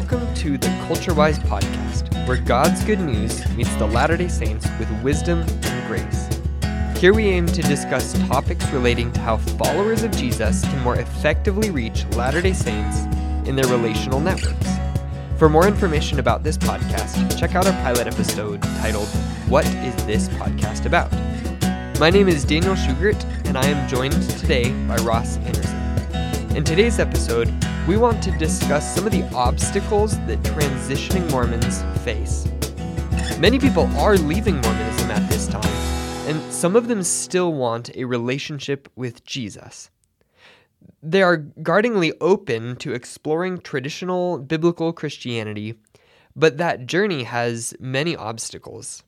Welcome to the Culture Wise podcast, where God's good news meets the Latter day Saints with wisdom and grace. Here we aim to discuss topics relating to how followers of Jesus can more effectively reach Latter day Saints in their relational networks. For more information about this podcast, check out our pilot episode titled, What is this podcast about? My name is Daniel Schugert, and I am joined today by Ross Anderson. In today's episode, we want to discuss some of the obstacles that transitioning Mormons face. Many people are leaving Mormonism at this time, and some of them still want a relationship with Jesus. They are guardingly open to exploring traditional biblical Christianity, but that journey has many obstacles.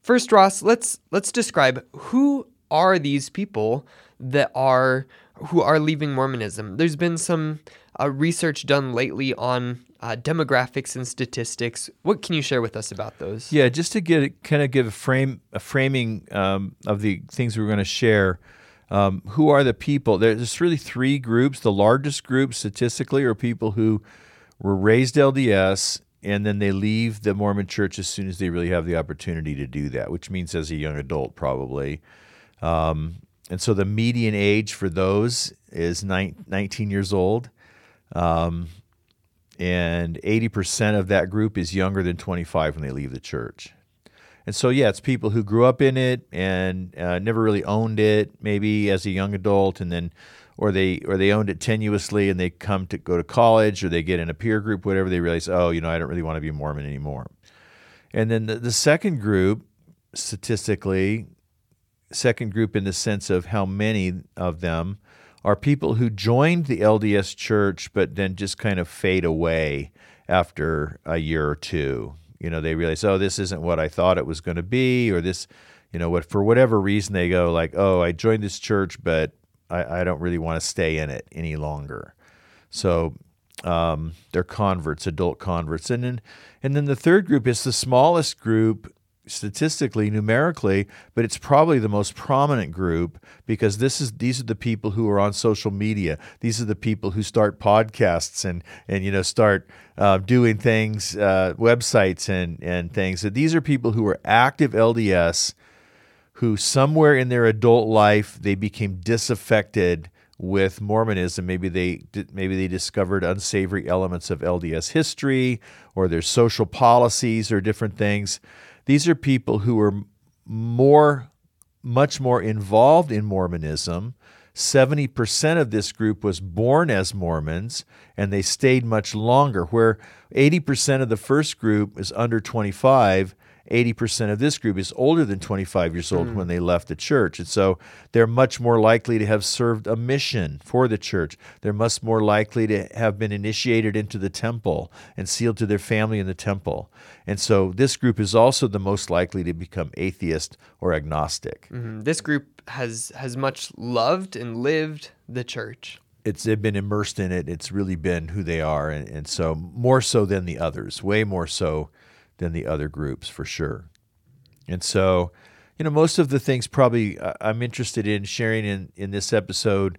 First, Ross, let's let's describe who are these people that are who are leaving Mormonism. There's been some uh, research done lately on uh, demographics and statistics. What can you share with us about those? Yeah, just to get kind of give a frame a framing um, of the things we're going to share. Um, who are the people? There's really three groups. The largest group statistically are people who were raised LDS and then they leave the Mormon church as soon as they really have the opportunity to do that, which means as a young adult, probably. Um, and so the median age for those is 19 years old. Um, and 80% of that group is younger than 25 when they leave the church. And so, yeah, it's people who grew up in it and uh, never really owned it, maybe as a young adult, and then, or they or they owned it tenuously, and they come to go to college, or they get in a peer group, whatever. They realize, oh, you know, I don't really want to be a Mormon anymore. And then the, the second group, statistically, second group in the sense of how many of them are people who joined the LDS church but then just kind of fade away after a year or two. You know, they realize, oh, this isn't what I thought it was going to be, or this, you know, what for whatever reason they go like, oh, I joined this church, but I, I don't really want to stay in it any longer. So um, they're converts, adult converts, and then and then the third group is the smallest group statistically, numerically, but it's probably the most prominent group because this is these are the people who are on social media. These are the people who start podcasts and and you know start uh, doing things, uh, websites and and things. So these are people who are active LDS, who somewhere in their adult life they became disaffected with Mormonism. Maybe they maybe they discovered unsavory elements of LDS history or their social policies or different things these are people who were more, much more involved in Mormonism. 70% of this group was born as Mormons and they stayed much longer, where 80% of the first group is under 25 80% of this group is older than 25 years old mm. when they left the church. And so they're much more likely to have served a mission for the church. They're much more likely to have been initiated into the temple and sealed to their family in the temple. And so this group is also the most likely to become atheist or agnostic. Mm-hmm. This group has has much loved and lived the church it's they've been immersed in it. It's really been who they are, and, and so more so than the others, way more so than the other groups for sure. And so, you know, most of the things probably uh, I'm interested in sharing in, in this episode,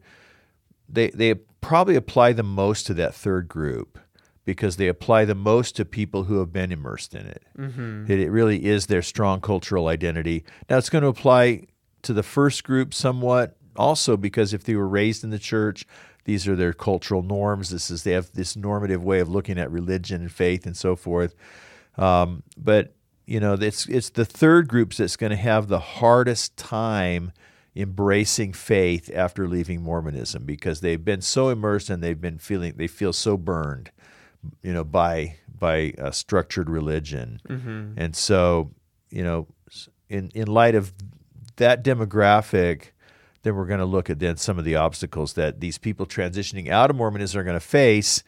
they, they probably apply the most to that third group because they apply the most to people who have been immersed in it. Mm-hmm. It, it really is their strong cultural identity. Now, it's going to apply to the first group somewhat also because if they were raised in the church, these are their cultural norms. This is they have this normative way of looking at religion and faith and so forth. Um, but you know, it's it's the third groups that's going to have the hardest time embracing faith after leaving Mormonism because they've been so immersed and they've been feeling they feel so burned, you know, by by a structured religion, mm-hmm. and so you know, in in light of that demographic, then we're going to look at then some of the obstacles that these people transitioning out of Mormonism are going to face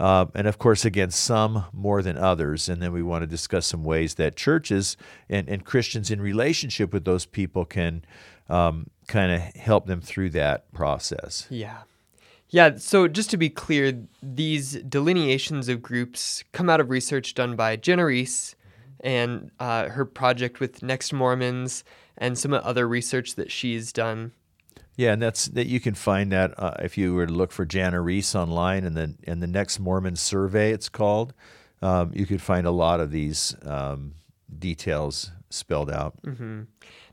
uh, and of course, again, some more than others. And then we want to discuss some ways that churches and, and Christians in relationship with those people can um, kind of help them through that process. Yeah. Yeah, so just to be clear, these delineations of groups come out of research done by Jana Riess and uh, her project with Next Mormons and some other research that she's done. Yeah, and that's that you can find that uh, if you were to look for Jana Riess online and then and the next Mormon survey it's called, um, you could find a lot of these um, details spelled out. Mm-hmm.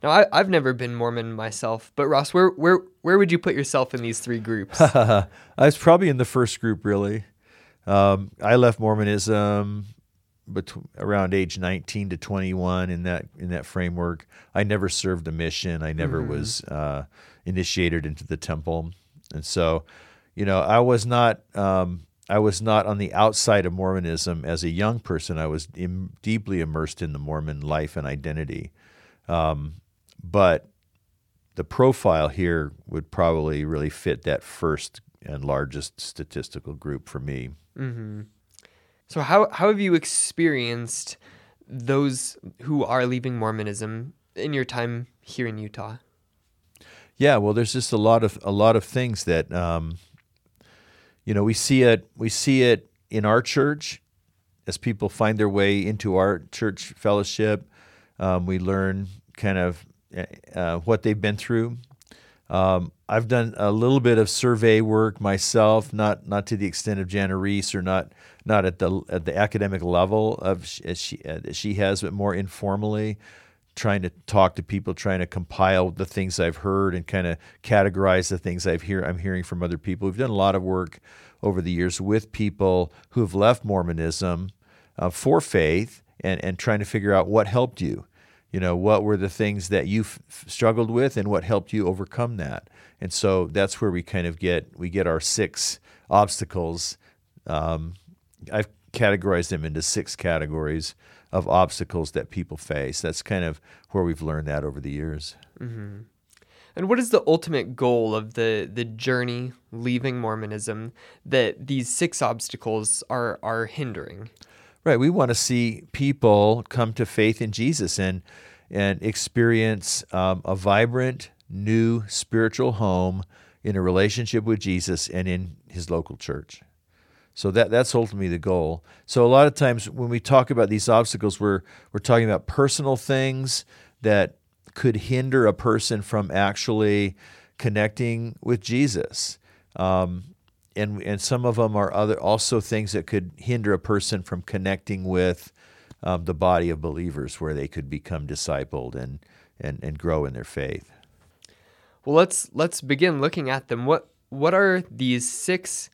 Now, I, I've never been Mormon myself, but Ross, where where where would you put yourself in these three groups? I was probably in the first group, really. Um, I left Mormonism between around age 19 to 21 in that in that framework. I never served a mission. I never Mm-hmm. was uh, initiated into the temple, and so, you know, I was not. Um, I was not on the outside of Mormonism as a young person. I was Im- deeply immersed in the Mormon life and identity. Um, but the profile here would probably really fit that first and largest statistical group for me. Mm-hmm. So how how have you experienced those who are leaving Mormonism in your time here in Utah? Yeah, well, there's just a lot of a lot of things that um, you know we see it we see it in our church as people find their way into our church fellowship. Um, we learn kind of uh, what they've been through. Um, I've done a little bit of survey work myself, not not to the extent of Jana Riess or not not at the at the academic level of as she as she has, but more informally, trying to talk to people, trying to compile the things I've heard and kind of categorize the things I've hear I'm hearing from other people. We've done a lot of work over the years with people who have left Mormonism uh, for faith and and trying to figure out what helped you. You know what were the things that you f- struggled with and what helped you overcome that? And so that's where we kind of get we get our six obstacles um, i've categorized them into six categories of obstacles that people face that's kind of where we've learned that over the years Mm-hmm. And what is the ultimate goal of the the journey leaving Mormonism that these six obstacles are are hindering? Right. We want to see people come to faith in Jesus and and experience um, a vibrant, new spiritual home in a relationship with Jesus and in His local church. So that that's ultimately the goal. So a lot of times when we talk about these obstacles, we're we're talking about personal things that could hinder a person from actually connecting with Jesus. Um, and and some of them are other also things that could hinder a person from connecting with um, the body of believers, where they could become discipled and and and grow in their faith. Well, let's let's begin looking at them. What what are these six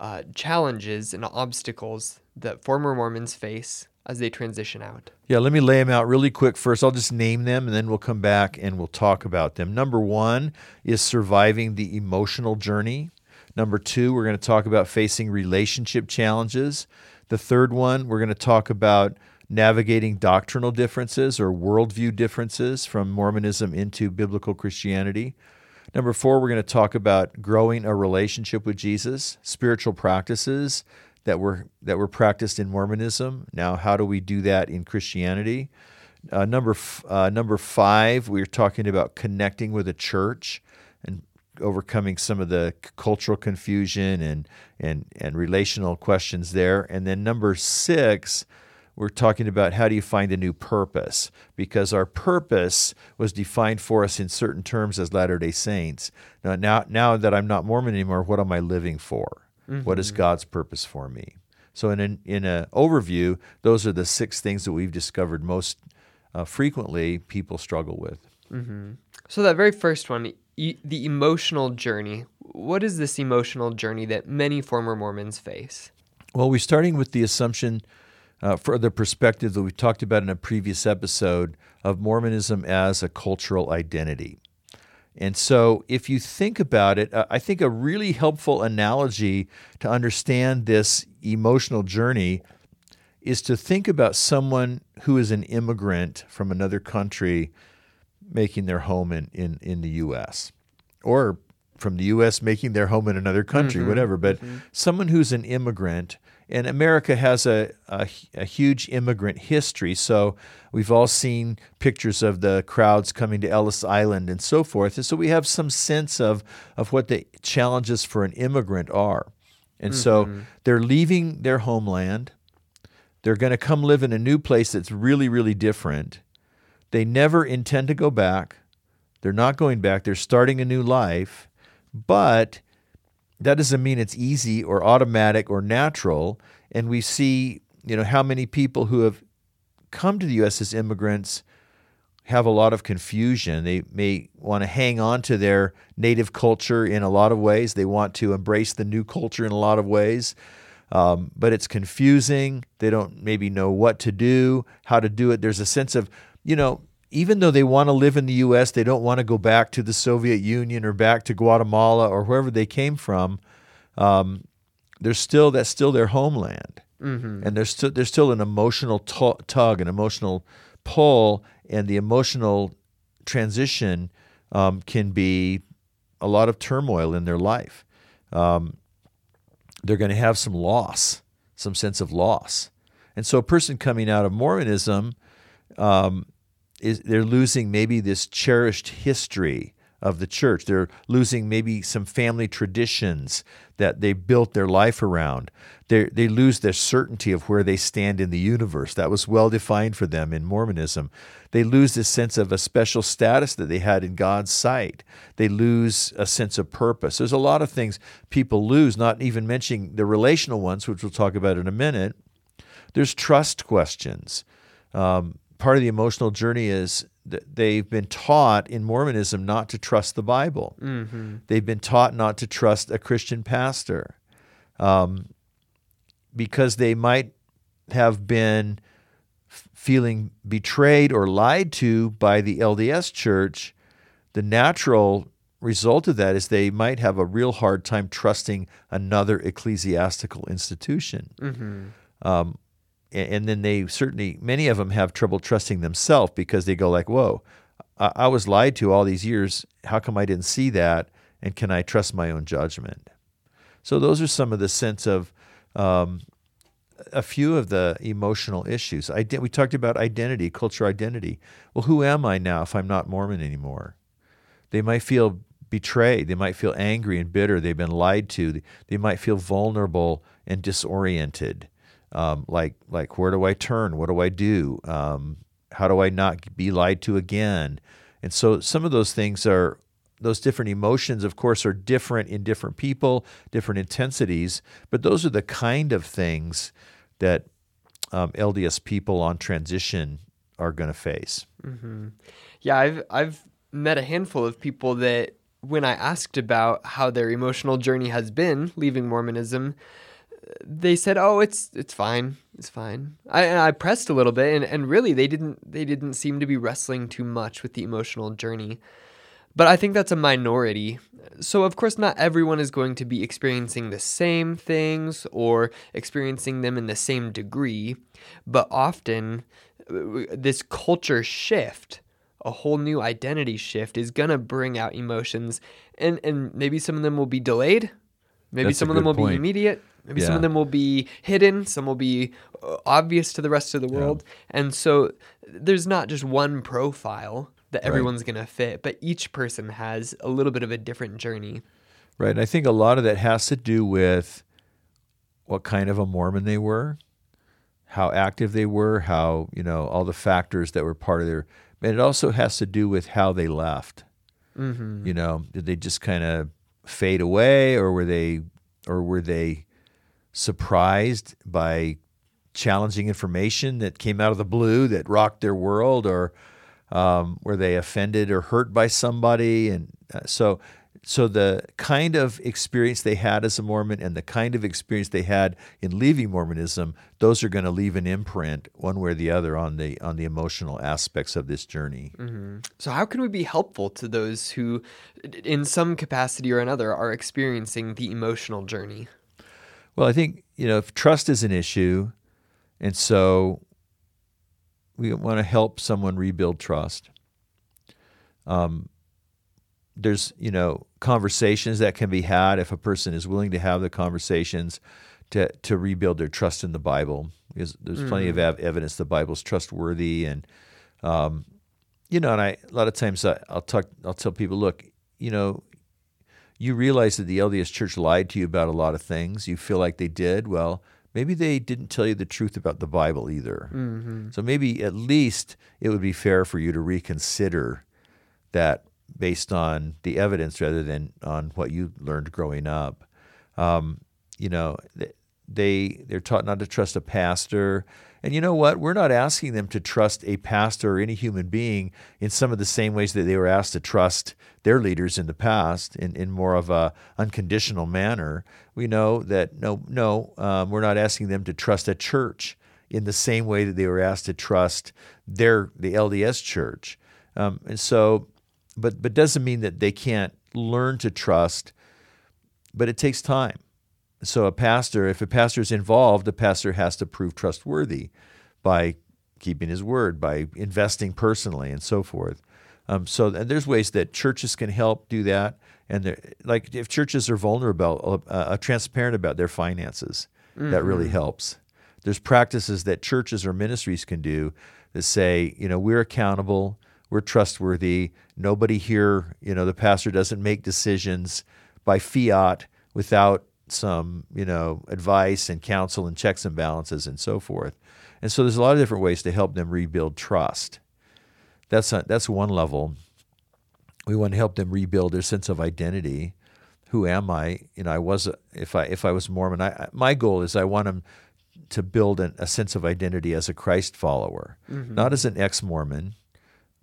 uh, challenges and obstacles that former Mormons face as they transition out? Yeah, let me lay them out really quick first. I'll just name them and then we'll come back and we'll talk about them. Number one is surviving the emotional journey. Number two, we're going to talk about facing relationship challenges. The third one, we're going to talk about navigating doctrinal differences or worldview differences from Mormonism into biblical Christianity. Number four, we're going to talk about growing a relationship with Jesus, spiritual practices that were that were practiced in Mormonism. Now, how do we do that in Christianity? Uh, number f- uh, number five, we're talking about connecting with a church and overcoming some of the cultural confusion and and and relational questions there. And then number six, we're talking about how do you find a new purpose because our purpose was defined for us in certain terms as Latter-day Saints. Now, now, now that I'm not Mormon anymore, what am I living for? What is God's purpose for me? So, in an in a overview, those are the six things that we've discovered most uh, frequently people struggle with. So that very first one, e- the emotional journey. What is this emotional journey that many former Mormons face? Well, we're starting with the assumption uh, for the perspective that we talked about in a previous episode of Mormonism as a cultural identity. And so, if you think about it, uh, I think a really helpful analogy to understand this emotional journey is to think about someone who is an immigrant from another country making their home in, in, in the U.S. or from the U.S. making their home in another country, whatever. But someone who's an immigrant, and America has a, a, a huge immigrant history. So we've all seen pictures of the crowds coming to Ellis Island and so forth. And so we have some sense of, of what the challenges for an immigrant are. And so mm-hmm. they're leaving their homeland. They're going to come live in a new place that's really, really different. They never intend to go back. They're not going back. They're starting a new life, but that doesn't mean it's easy or automatic or natural. And we see, you know, how many people who have come to the U.S. as immigrants have a lot of confusion. They may want to hang on to their native culture in a lot of ways. They want to embrace the new culture in a lot of ways. Um, but it's confusing. They don't maybe know what to do, how to do it. There's a sense of, you know, even though they want to live in the U.S., they don't want to go back to the Soviet Union or back to Guatemala or wherever they came from. Um, there's still that's still their homeland, mm-hmm. and there's still there's still an emotional t- tug, an emotional pull, and the emotional transition um, can be a lot of turmoil in their life. Um, they're going to have some loss, some sense of loss, and so a person coming out of Mormonism um, is they're losing maybe this cherished history of the church. They're losing maybe some family traditions that they built their life around. They, they lose their certainty of where they stand in the universe. That was well defined for them in Mormonism. They lose this sense of a special status that they had in God's sight. They lose a sense of purpose. There's a lot of things people lose, not even mentioning the relational ones, which we'll talk about in a minute. There's trust questions. Um, part of the emotional journey is that they've been taught in Mormonism not to trust the Bible. Mm-hmm. They've been taught not to trust a Christian pastor um, because they might have been f- feeling betrayed or lied to by the LDS church. The natural result of that is they might have a real hard time trusting another ecclesiastical institution. Mm-hmm. Um, and then they certainly many of them have trouble trusting themselves because they go like whoa I, I, was lied to all these years. How come i didn't see that? And can i trust my own judgment? So those are some of the sense of um, a few of the emotional issues. We talked about identity cultural identity. Well who am i now if i'm not mormon anymore? They might feel betrayed. They might feel angry and bitter. They've been lied to. They might feel vulnerable and disoriented um, like like where do I turn? What do I do? Um, how do I not be lied to again? And so some of those things are those different emotions, of course, are different in different people, different intensities. But those are the kind of things that um, LDS people on transition are going to face. Mm-hmm. Yeah, I've I've met a handful of people that when I asked about how their emotional journey has been leaving Mormonism, they said, "Oh, it's it's fine, it's fine." I I pressed a little bit, and, and really they didn't they didn't seem to be wrestling too much with the emotional journey. But I think that's a minority. So of course, not everyone is going to be experiencing the same things or experiencing them in the same degree. But often, this culture shift a whole new identity shift is going to bring out emotions and and maybe some of them will be delayed maybe That's some of them will point. be immediate Maybe yeah. some of them will be hidden, some will be uh, obvious to the rest of the world. Yeah. And so there's not just one profile that everyone's right. going to fit, but each person has a little bit of a different journey. Right. And I think a lot of that has to do with what kind of a Mormon they were, how active they were, how, you know, all the factors that were part of their. And it also has to do with how they left. Mm-hmm. You know, did they just kind of fade away or were they, or were they surprised by challenging information that came out of the blue that rocked their world, or um, were they offended or hurt by somebody? And uh, so, so the kind of experience they had as a Mormon and the kind of experience they had in leaving Mormonism, those are going to leave an imprint one way or the other on the on the emotional aspects of this journey. Mm-hmm. So, how can we be helpful to those who, in some capacity or another, are experiencing the emotional journey? Well, I think you know if trust is an issue, and so we want to help someone rebuild trust. Um, there's you know conversations that can be had if a person is willing to have the conversations to to rebuild their trust in the Bible because there's mm-hmm. plenty of mm. ev- evidence the Bible's trustworthy and um, you know and I a lot of times I, I'll talk I'll tell people look you know you realize that the LDS Church lied to you about a lot of things. You feel like they did. Well, maybe they didn't tell you the truth about the Bible either. Mm-hmm. So maybe at least it would be fair for you to reconsider that based on the evidence rather than on what you learned growing up. Um, you know, they they're taught not to trust a pastor. And you know what? We're not asking them to trust a pastor or any human being in some of the same ways that they were asked to trust their leaders in the past, in, in more of a unconditional manner. We know that no, no, um, we're not asking them to trust a church in the same way that they were asked to trust their the LDS church. Um, and so, but but doesn't mean that they can't learn to trust. But it takes time. So a pastor, if a pastor is involved, the pastor has to prove trustworthy by keeping his word, by investing personally, and so forth. Um, so and there's ways that churches can help do that. And like if churches are vulnerable, uh, uh, transparent about their finances, mm-hmm. that really mm-hmm. helps. There's practices that churches or ministries can do that say, you know, we're accountable, we're trustworthy. Nobody here, you know, the pastor doesn't make decisions by fiat without some, you know, advice and counsel and checks and balances and so forth. And so there's a lot of different ways to help them rebuild trust. That's a, that's one level. We want to help them rebuild their sense of identity. Who am I? You know, I was if I if I was Mormon, I, my goal is I want them to build an, a sense of identity as a Christ follower, mm-hmm. not as an ex-Mormon,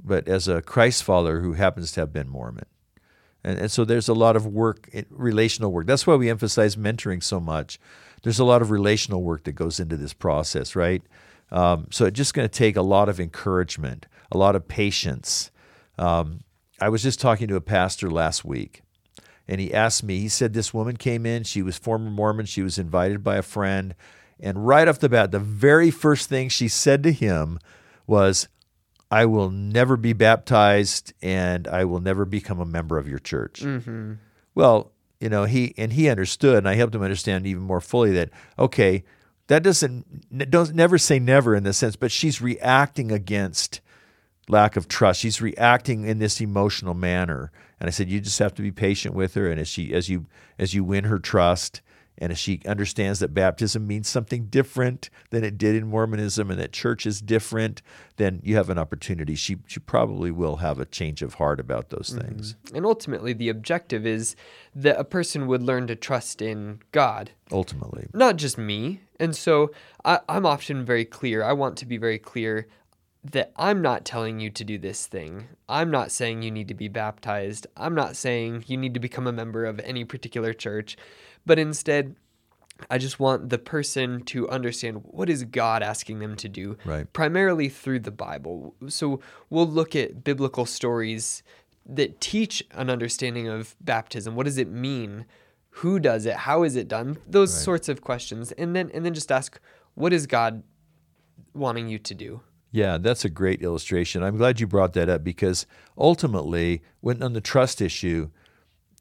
but as a Christ follower who happens to have been Mormon. And, and so there's a lot of work, relational work. That's why we emphasize mentoring so much. There's a lot of relational work that goes into this process, right? Um, so it's just going to take a lot of encouragement, a lot of patience. Um, I was just talking to a pastor last week, and he asked me, he said this woman came in, she was former Mormon, she was invited by a friend, and right off the bat, the very first thing she said to him was, I will never be baptized and I will never become a member of your church. Mm-hmm. Well, you know, he and he understood, and I helped him understand even more fully that okay, that doesn't don't never say never in the sense, but she's reacting against lack of trust. She's reacting in this emotional manner, and I said you just have to be patient with her, and as she as you as you win her trust, and if she understands that baptism means something different than it did in Mormonism and that church is different, then you have an opportunity. She, she probably will have a change of heart about those mm-hmm. things. And ultimately, the objective is that a person would learn to trust in God. Ultimately. Not just me. And so I, I'm often very clear. I want to be very clear that I'm not telling you to do this thing. I'm not saying you need to be baptized. I'm not saying you need to become a member of any particular church but instead I just want the person to understand what is God asking them to do, right. primarily through the Bible. So we'll look at biblical stories that teach an understanding of baptism. What does it mean? Who does it? How is it done? Those right. sorts of questions, and then and then just ask, what is God wanting you to do? Yeah, that's a great illustration. I'm glad you brought that up because ultimately, when on the trust issue,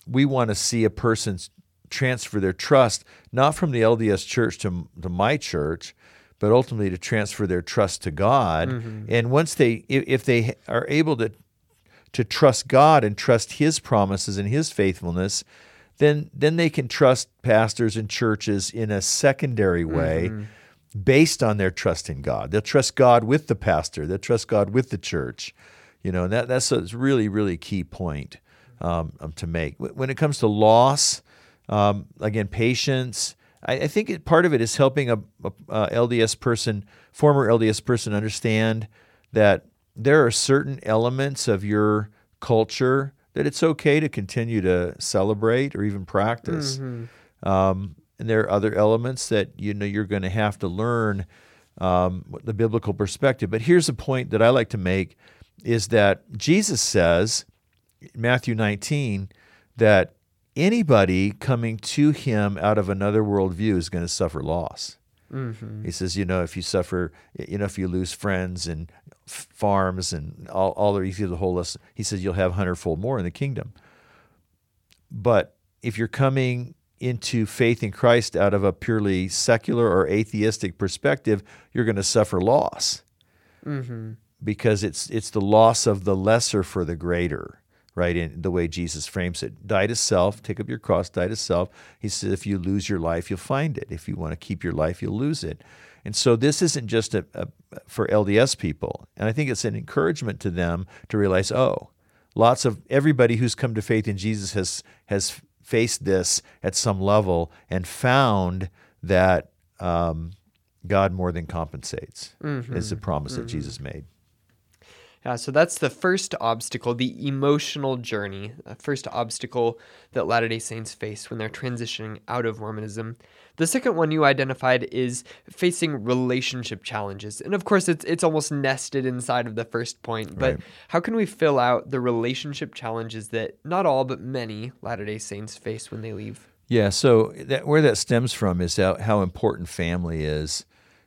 we want to see a person's transfer their trust not from the LDS church to, to my church, but ultimately to transfer their trust to God. Mm-hmm. And once they, if they are able to to trust God and trust His promises and His faithfulness, then then they can trust pastors and churches in a secondary way. Mm-hmm. Based on their trust in God, they'll trust God with the pastor. They'll trust God with the church. You know, and that that's a really really key point um, um to make. When it comes to loss, um, again, patience. I, I think it, part of it is helping a, a, a, LDS person, former LDS person, understand that there are certain elements of your culture that it's okay to continue to celebrate or even practice. Mm-hmm. Um, and there are other elements that you know you're going to have to learn um, the biblical perspective. But here's a point that I like to make: is that Jesus says, Matthew 19, that anybody coming to him out of another worldview is going to suffer loss. Mm-hmm. He says, you know, if you suffer, you know, if you lose friends and farms and all, all the, the whole list, he says you'll have hundredfold more in the kingdom. But if you're coming into faith in Christ out of a purely secular or atheistic perspective, you're going to suffer loss mm-hmm. because it's it's the loss of the lesser for the greater right? In the way Jesus frames it. Die to self, take up your cross, die to self. He says, if you lose your life, you'll find it. If you want to keep your life, you'll lose it. And so this isn't just a, a, for LDS people. And I think it's an encouragement to them to realize, oh, lots of everybody who's come to faith in Jesus has has faced this at some level and found that um, God more than compensates mm-hmm. is the promise mm-hmm. that Jesus made. Yeah, so that's the first obstacle, the emotional journey, the first obstacle that Latter day Saints face when they're transitioning out of Mormonism. The second one you identified is facing relationship challenges. And of course, it's, it's almost nested inside of the first point, but right. how can we fill out the relationship challenges that not all, but many Latter day Saints face when they leave? Yeah, so that, where that stems from is how, how important family is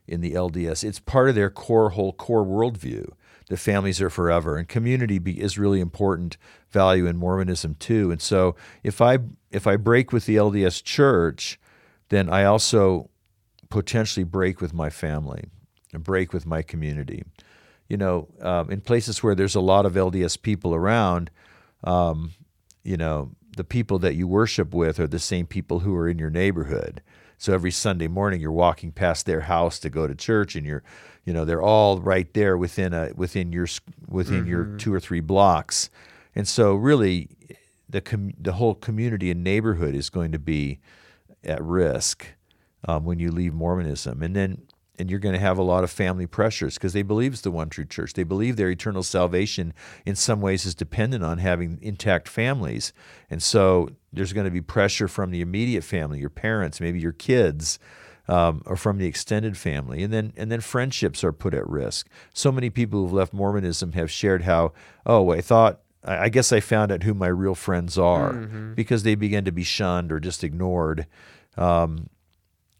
in the LDS. It's part of their core, whole core worldview the families are forever. And community be, is really important value in Mormonism too. And so if I if I break with the LDS Church, then I also potentially break with my family and break with my community. You know, um, in places where there's a lot of LDS people around, um, you know, the people that you worship with are the same people who are in your neighborhood. So every Sunday morning, you're walking past their house to go to church, and you're you know they're all right there within a within your within mm-hmm. your two or three blocks and so really the com- the whole community and neighborhood is going to be at risk um, when you leave Mormonism and then and you're going to have a lot of family pressures because they believe it's the one true church. They believe their eternal salvation in some ways is dependent on having intact families. And so there's going to be pressure from the immediate family, your parents, maybe your kids, um, or from the extended family, and then and then friendships are put at risk. So many people who've left Mormonism have shared how, oh, I thought. I guess I found out who my real friends are mm-hmm. because they began to be shunned or just ignored um,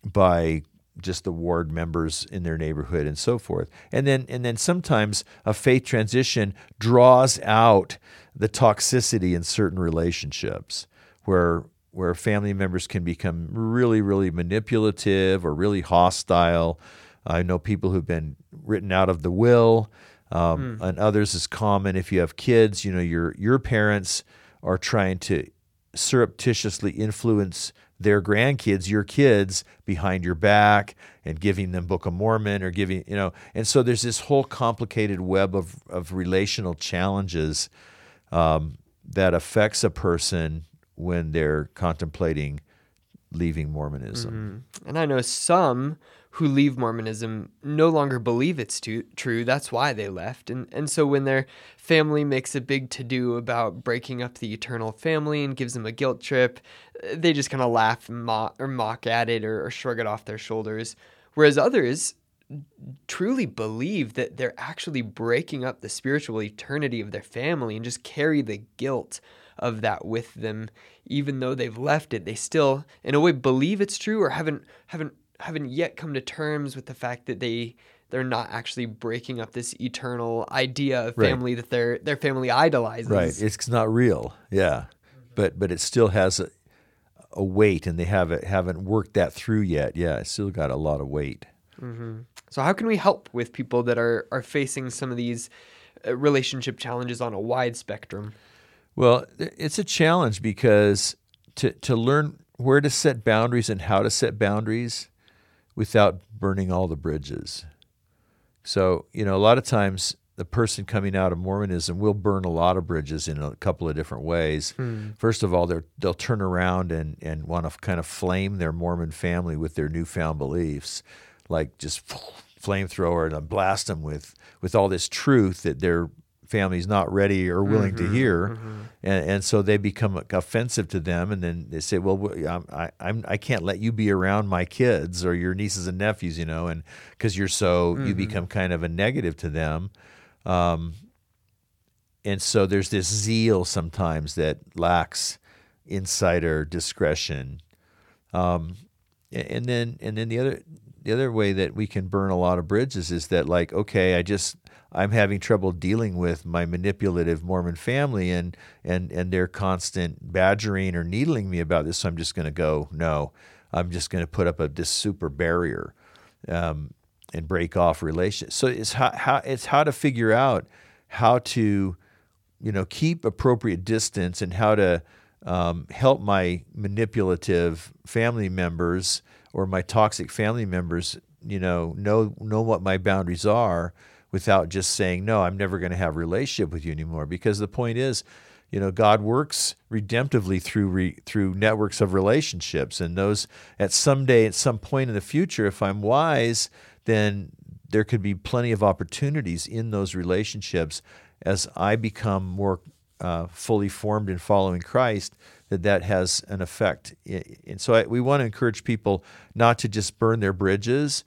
by just the ward members in their neighborhood and so forth. And then and then sometimes a faith transition draws out the toxicity in certain relationships where where family members can become really, really manipulative or really hostile. I know people who've been written out of the will, um, mm. and others is common. If you have kids, you know your your parents are trying to surreptitiously influence their grandkids, your kids, behind your back and giving them Book of Mormon or giving you know. And so there's this whole complicated web of of relational challenges um, that affects a person when they're contemplating leaving Mormonism. Mm-hmm. And I know some who leave Mormonism no longer believe it's too, true. That's why they left. And and so when their family makes a big to do about breaking up the eternal family and gives them a guilt trip, they just kind of laugh or mock at it or, or shrug it off their shoulders. Whereas others truly believe that they're actually breaking up the spiritual eternity of their family and just carry the guilt of that with them even though they've left it. They still in a way believe it's true or haven't haven't haven't yet come to terms with the fact that they they're not actually breaking up this eternal idea of family right. that their their family idolizes. Right. It's not real. Yeah. But but it still has a, a weight and they haven't haven't worked that through yet. Yeah it's still got a lot of weight. Mm-hmm. so how can we help with people that are are facing some of these uh, relationship challenges on a wide spectrum well, it's a challenge because to, to learn where to set boundaries and how to set boundaries without burning all the bridges. So, you know, a lot of times the person coming out of Mormonism will burn a lot of bridges in a couple of different ways. Hmm. First of all, they'll turn around and, and want to kind of flame their Mormon family with their newfound beliefs, like just flamethrower and blast them with, with all this truth that they're family's not ready or willing mm-hmm, to hear, mm-hmm. and, and so they become offensive to them, and then they say, "Well, I I'm I can't let you be around my kids or your nieces and nephews, you know, and because you're so mm-hmm. you become kind of a negative to them." Um, and so there's this zeal sometimes that lacks insider discretion, um, and then and then the other the other way that we can burn a lot of bridges is that like okay, I just I'm having trouble dealing with my manipulative Mormon family and and and their constant badgering or needling me about this. So I'm just going to go no. I'm just going to put up a this super barrier um, and break off relations. So it's how, how it's how to figure out how to you know keep appropriate distance and how to um, help my manipulative family members or my toxic family members you know know know what my boundaries are without just saying, no, I'm never going to have a relationship with you anymore. Because the point is, you know, God works redemptively through re, through networks of relationships, and those at some day, at some point in the future, if I'm wise, then there could be plenty of opportunities in those relationships as I become more uh, fully formed in following Christ. That that has an effect, and so I, we want to encourage people not to just burn their bridges,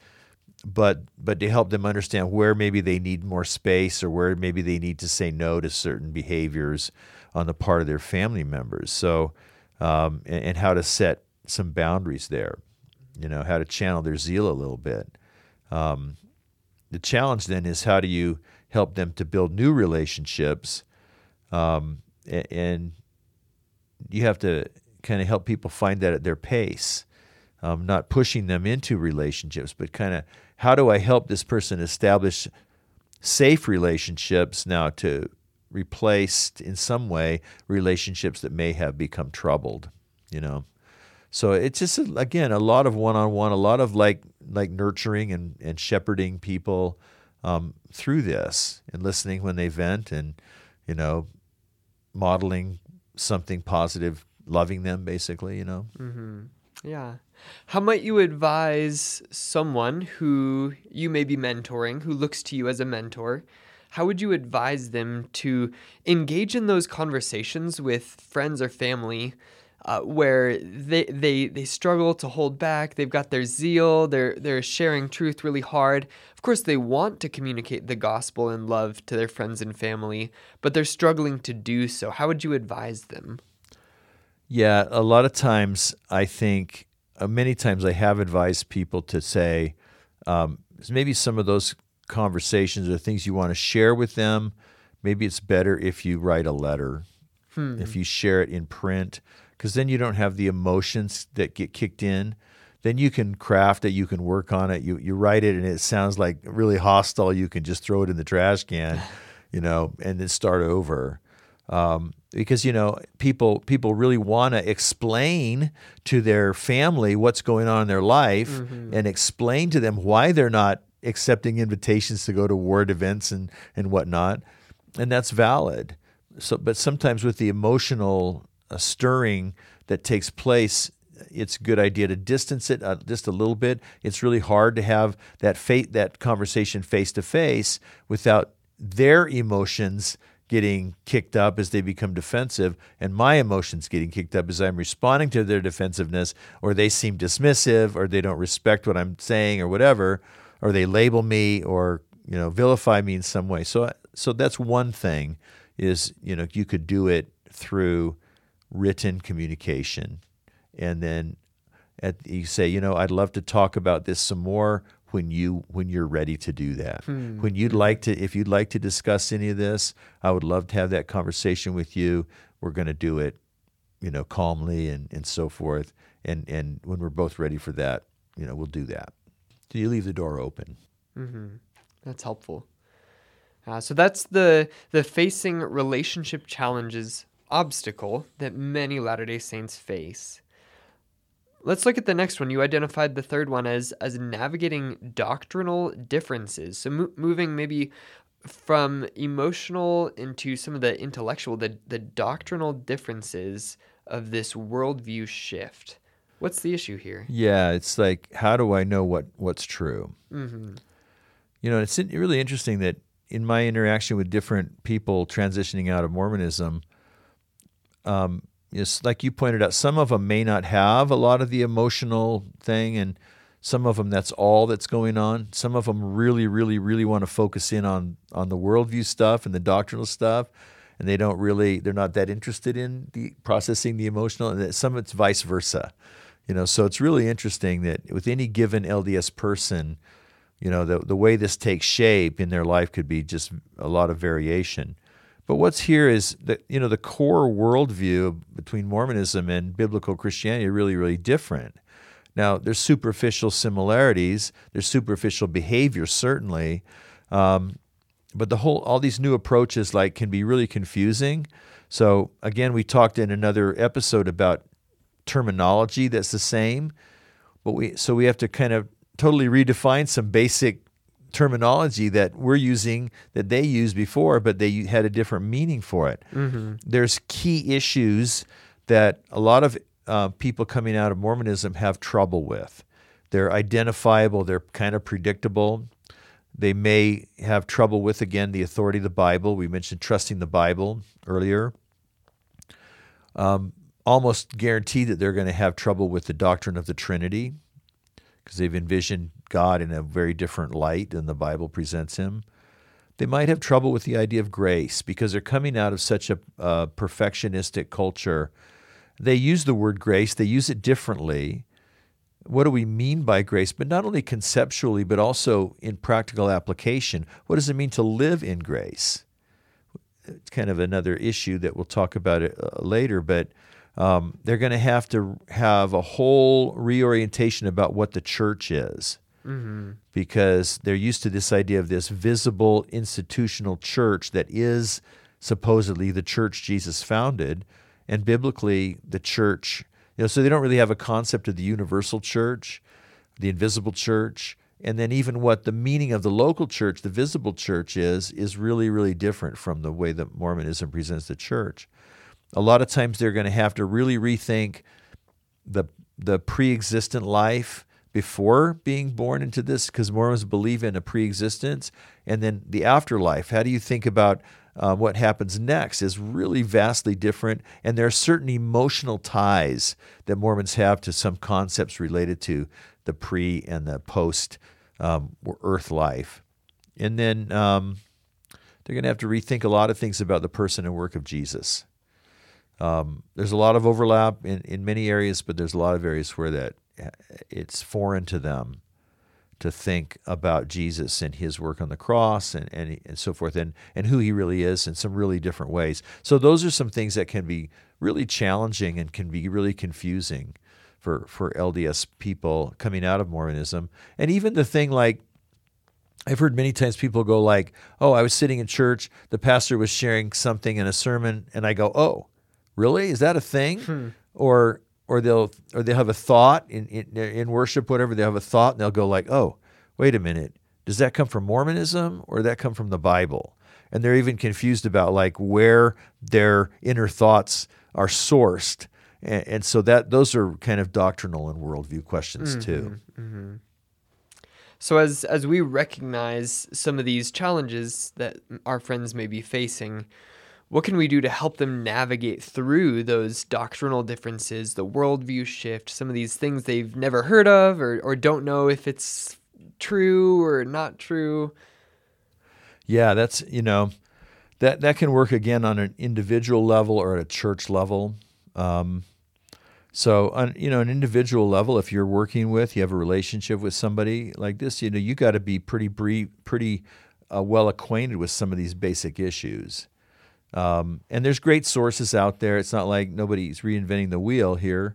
but but to help them understand where maybe they need more space or where maybe they need to say no to certain behaviors on the part of their family members. So, um, and, and, how to set some boundaries there, you know, how to channel their zeal a little bit. Um, the challenge then is how do you help them to build new relationships, um, and, and, you have to kind of help people find that at their pace. Um, not pushing them into relationships, but kind of how do I help this person establish safe relationships now to replace in some way relationships that may have become troubled, you know. So it's just again a lot of one-on-one, a lot of like like nurturing and, and shepherding people um, through this and listening when they vent and you know modeling something positive, loving them basically, you know. Mm-hmm. Yeah. How might you advise someone who you may be mentoring, who looks to you as a mentor, how would you advise them to engage in those conversations with friends or family uh, where they, they they struggle to hold back. They've got their zeal. They're they're sharing truth really hard. Of course they want to communicate the gospel and love to their friends and family but they're struggling to do so. How would you advise them? Yeah a lot of times i think uh, many times i have advised people to say um, maybe some of those conversations or things you want to share with them, maybe it's better if you write a letter, hmm. if you share it in print, because then you don't have the emotions that get kicked in. Then you can craft it, you can work on it. You you write it, and it sounds like really hostile. You can just throw it in the trash can, you know, and then start over. Um, because you know people people really want to explain to their family what's going on in their life mm-hmm. and explain to them why they're not accepting invitations to go to ward events and, and whatnot, and that's valid. So, but sometimes with the emotional uh, stirring that takes place, it's a good idea to distance it uh, just a little bit. It's really hard to have that fa- that conversation face to face without their emotions getting kicked up as they become defensive, and my emotions getting kicked up as I'm responding to their defensiveness, or they seem dismissive, or they don't respect what I'm saying, or whatever or they label me or you know vilify me in some way. So so that's one thing is you know you could do it through written communication, and then at, you say you know I'd love to talk about this some more when you when you're ready to do that. Hmm. When you'd like to if you'd like to discuss any of this, I would love to have that conversation with you. We're going to do it, you know, calmly and and so forth. And and when we're both ready for that, you know, we'll do that. Do you leave the door open? Mm-hmm. That's helpful. Uh, so that's the the facing relationship challenges obstacle that many Latter Day Saints face. Let's look at the next one. You identified the third one as as navigating doctrinal differences. So mo- moving maybe from emotional into some of the intellectual, the the doctrinal differences of this worldview shift. What's the issue here? Yeah, it's like how do I know what what's true? Mm-hmm. You know, it's really interesting that in my interaction with different people transitioning out of Mormonism, um, it's like you pointed out, some of them may not have a lot of the emotional thing, and some of them that's all that's going on. Some of them really, really, really want to focus in on on the worldview stuff and the doctrinal stuff, and they don't really, they're not that interested in the processing the emotional. And some it's vice versa. You know, so it's really interesting that with any given LDS person, you know, the, the way this takes shape in their life could be just a lot of variation. But what's here is that, you know, the core worldview between Mormonism and biblical Christianity are really, really different. Now, there's superficial similarities, there's superficial behavior, certainly. Um, but the whole, all these new approaches, like, can be really confusing. So, again, we talked in another episode about terminology that's the same, but we so we have to kind of totally redefine some basic terminology that we're using that they used before, but they had a different meaning for it. Mm-hmm. There's key issues that a lot of uh, people coming out of Mormonism have trouble with. They're identifiable, they're kind of predictable. They may have trouble with, again, the authority of the Bible. We mentioned trusting the Bible earlier. Um, almost guaranteed that they're going to have trouble with the doctrine of the Trinity because they've envisioned God in a very different light than the Bible presents him. They might have trouble with the idea of grace because they're coming out of such a perfectionistic culture. They use the word grace, they use it differently. What do we mean by grace? But not only conceptually, but also in practical application. What does it mean to live in grace? It's kind of another issue that we'll talk about it uh, later, but um, they're going to have to have a whole reorientation about what the church is. Mm-hmm. Because they're used to this idea of this visible institutional church that is supposedly the church Jesus founded, and biblically the church. You know, so they don't really have a concept of the universal church, the invisible church, and then even what the meaning of the local church, the visible church is, is really, really different from the way that Mormonism presents the church a lot of times they're going to have to really rethink the the pre-existent life before being born into this because Mormons believe in a pre-existence and then the afterlife. How do you think about uh, what happens next is really vastly different, and there are certain emotional ties that Mormons have to some concepts related to the pre and the post um, Earth life. And then um, they're going to have to rethink a lot of things about the person and work of Jesus. Um, there's a lot of overlap in, in many areas, but there's a lot of areas where that it's foreign to them to think about Jesus and his work on the cross and, and, and so forth and, and who he really is in some really different ways. So those are some things that can be really challenging and can be really confusing for, for LDS people coming out of Mormonism. And even the thing like I've heard many times people go like, "Oh, I was sitting in church, the pastor was sharing something in a sermon, and I go, "Oh, really? Is that a thing? Hmm. Or or they'll or they'll have a thought in, in in worship, whatever. They have a thought and they'll go like, oh, wait a minute, does that come from Mormonism or that come from the Bible? And they're even confused about like where their inner thoughts are sourced. And, and so that those are kind of doctrinal and worldview questions mm-hmm, too. Mm-hmm. So as as we recognize some of these challenges that our friends may be facing, what can we do to help them navigate through those doctrinal differences, the worldview shift, some of these things they've never heard of or, or don't know if it's true or not true? Yeah, that's, you know, that, that can work again on an individual level or at a church level. Um, so, on you know, an individual level, if you're working with, you have a relationship with somebody like this, you know, you got to be pretty brief, pretty uh, well acquainted with some of these basic issues. Um, and there's great sources out there. It's not like nobody's reinventing the wheel here,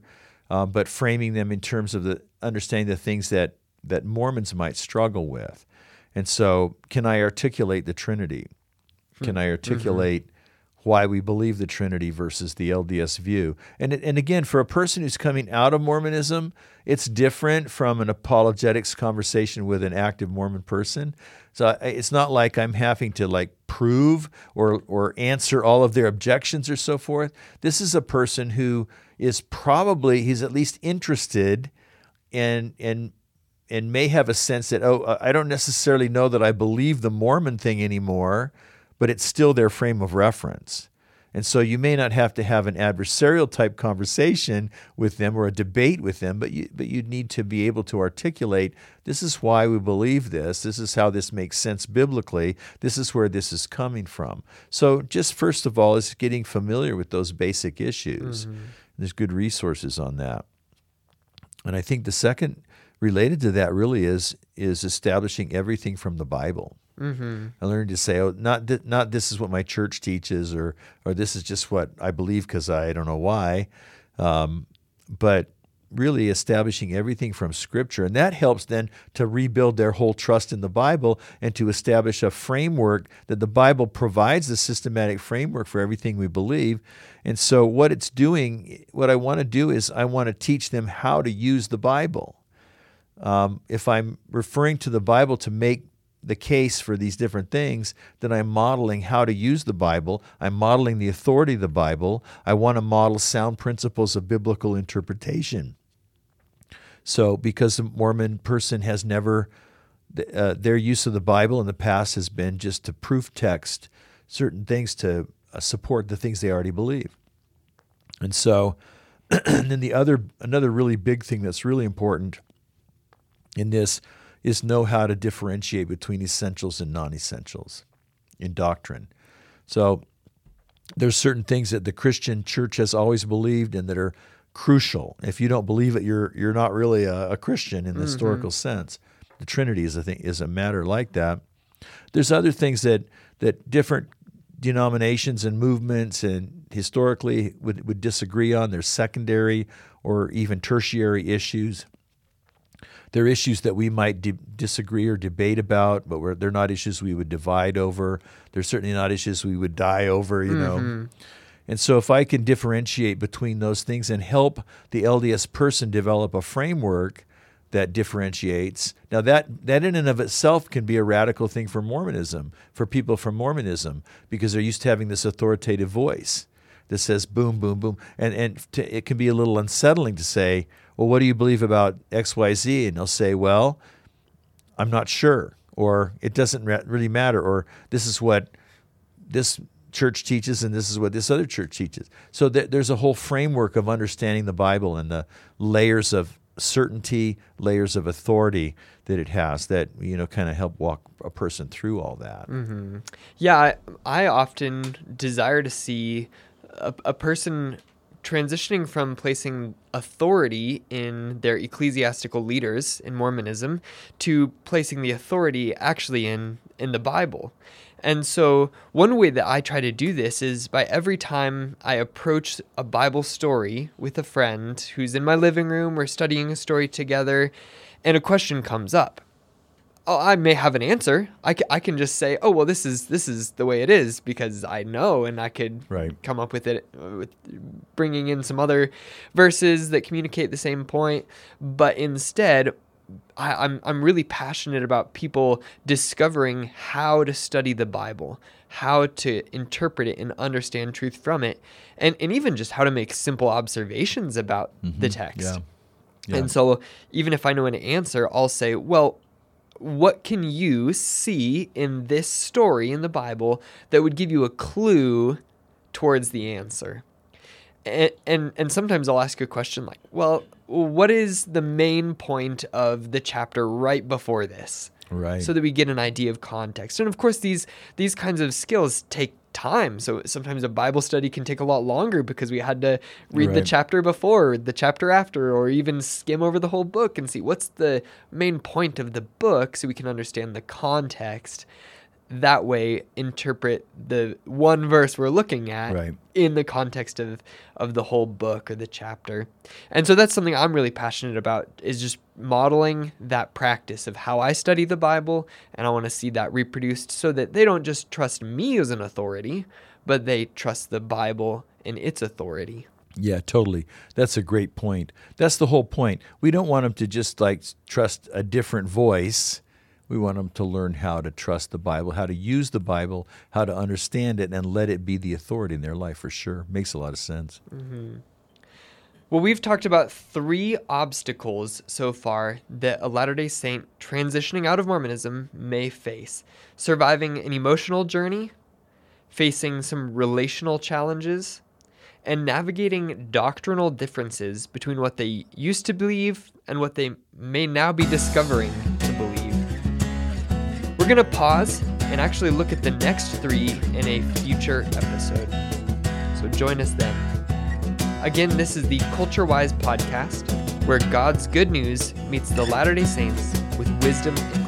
uh, but framing them in terms of the understanding the things that that Mormons might struggle with. And so, can I articulate the Trinity? Can I mm-hmm. articulate. Why we believe the Trinity versus the LDS view? And and again, for a person who's coming out of Mormonism, it's different from an apologetics conversation with an active Mormon person. So uh, it's not like I'm having to like prove or or answer all of their objections or so forth. This is a person who is probably he's at least interested and and and may have a sense that oh I don't necessarily know that I believe the Mormon thing anymore, but it's still their frame of reference. And so you may not have to have an adversarial type conversation with them or a debate with them, but you but you need to be able to articulate this is why we believe this, this is how this makes sense biblically, this is where this is coming from. So just first of all is getting familiar with those basic issues. Mm-hmm. There's good resources on that. And I think the second related to that really is is establishing everything from the Bible. Mm-hmm. I learned to say, "Oh, not th- not this is what my church teaches, or or this is just what I believe because I don't know why," um, but really establishing everything from Scripture, and that helps then to rebuild their whole trust in the Bible and to establish a framework that the Bible provides the systematic framework for everything we believe. And so, what it's doing, what I want to do is I want to teach them how to use the Bible. Um, if I'm referring to the Bible to make the case for these different things, then I'm modeling how to use the Bible. I'm modeling the authority of the Bible. I want to model sound principles of biblical interpretation. So, because a Mormon person has never, uh, their use of the Bible in the past has been just to proof text certain things to uh, support the things they already believe. And so, and then the other, another really big thing that's really important in this is know how to differentiate between essentials and non essentials in doctrine. So there's certain things that the Christian church has always believed and that are crucial. If you don't believe it, you're you're not really a, a Christian in the mm-hmm. historical sense. The Trinity is a thing is a matter like that. There's other things that that different denominations and movements and historically would, would disagree on. There's secondary or even tertiary issues. There are issues that we might de- disagree or debate about, but they're not issues we would divide over. They're certainly not issues we would die over, you mm-hmm. know. And so, if I can differentiate between those things and help the LDS person develop a framework that differentiates, now that that in and of itself can be a radical thing for Mormonism, for people from Mormonism, because they're used to having this authoritative voice that says boom, boom, boom, and and to, it can be a little unsettling to say, well, what do you believe about X, Y, Z? And they'll say, well, I'm not sure, or it doesn't really matter, or this is what this church teaches and this is what this other church teaches. So th- there's a whole framework of understanding the Bible and the layers of certainty, layers of authority that it has that you know kind of help walk a person through all that. Mm-hmm. Yeah, I, I, often desire to see a, a person transitioning from placing authority in their ecclesiastical leaders in Mormonism to placing the authority actually in in the Bible. And so, one way that I try to do this is by every time I approach a Bible story with a friend who's in my living room, we're studying a story together, and a question comes up oh, I may have an answer. I, I can just say, oh well, this is this is the way it is because I know, and I could right. come up with it with bringing in some other verses that communicate the same point. But instead, I, I'm I'm really passionate about people discovering how to study the Bible, how to interpret it and understand truth from it, and and even just how to make simple observations about mm-hmm. the text. Yeah. Yeah. And so, even if I know an answer, I'll say, well, what can you see in this story in the Bible that would give you a clue towards the answer? And, and, and sometimes I'll ask a question like, well, what is the main point of the chapter right before this? Right. So that we get an idea of context. And of course these these kinds of skills take time. So sometimes a Bible study can take a lot longer because we had to read right. the chapter before, the chapter after, or even skim over the whole book and see what's the main point of the book so we can understand the context that way interpret the one verse we're looking at right. in the context of of the whole book or the chapter. And so that's something I'm really passionate about is just modeling that practice of how I study the Bible and I want to see that reproduced so that they don't just trust me as an authority, but they trust the Bible and its authority. Yeah, totally. That's a great point. That's the whole point. We don't want them to just like trust a different voice we want them to learn how to trust the Bible, how to use the Bible, how to understand it, and let it be the authority in their life for sure. Makes a lot of sense. Mm-hmm. Well, we've talked about three obstacles so far that a Latter day Saint transitioning out of Mormonism may face surviving an emotional journey, facing some relational challenges, and navigating doctrinal differences between what they used to believe and what they may now be discovering we're going to pause and actually look at the next three in a future episode. So join us then. Again, this is the Culture Wise podcast, where God's good news meets the Latter day Saints with wisdom and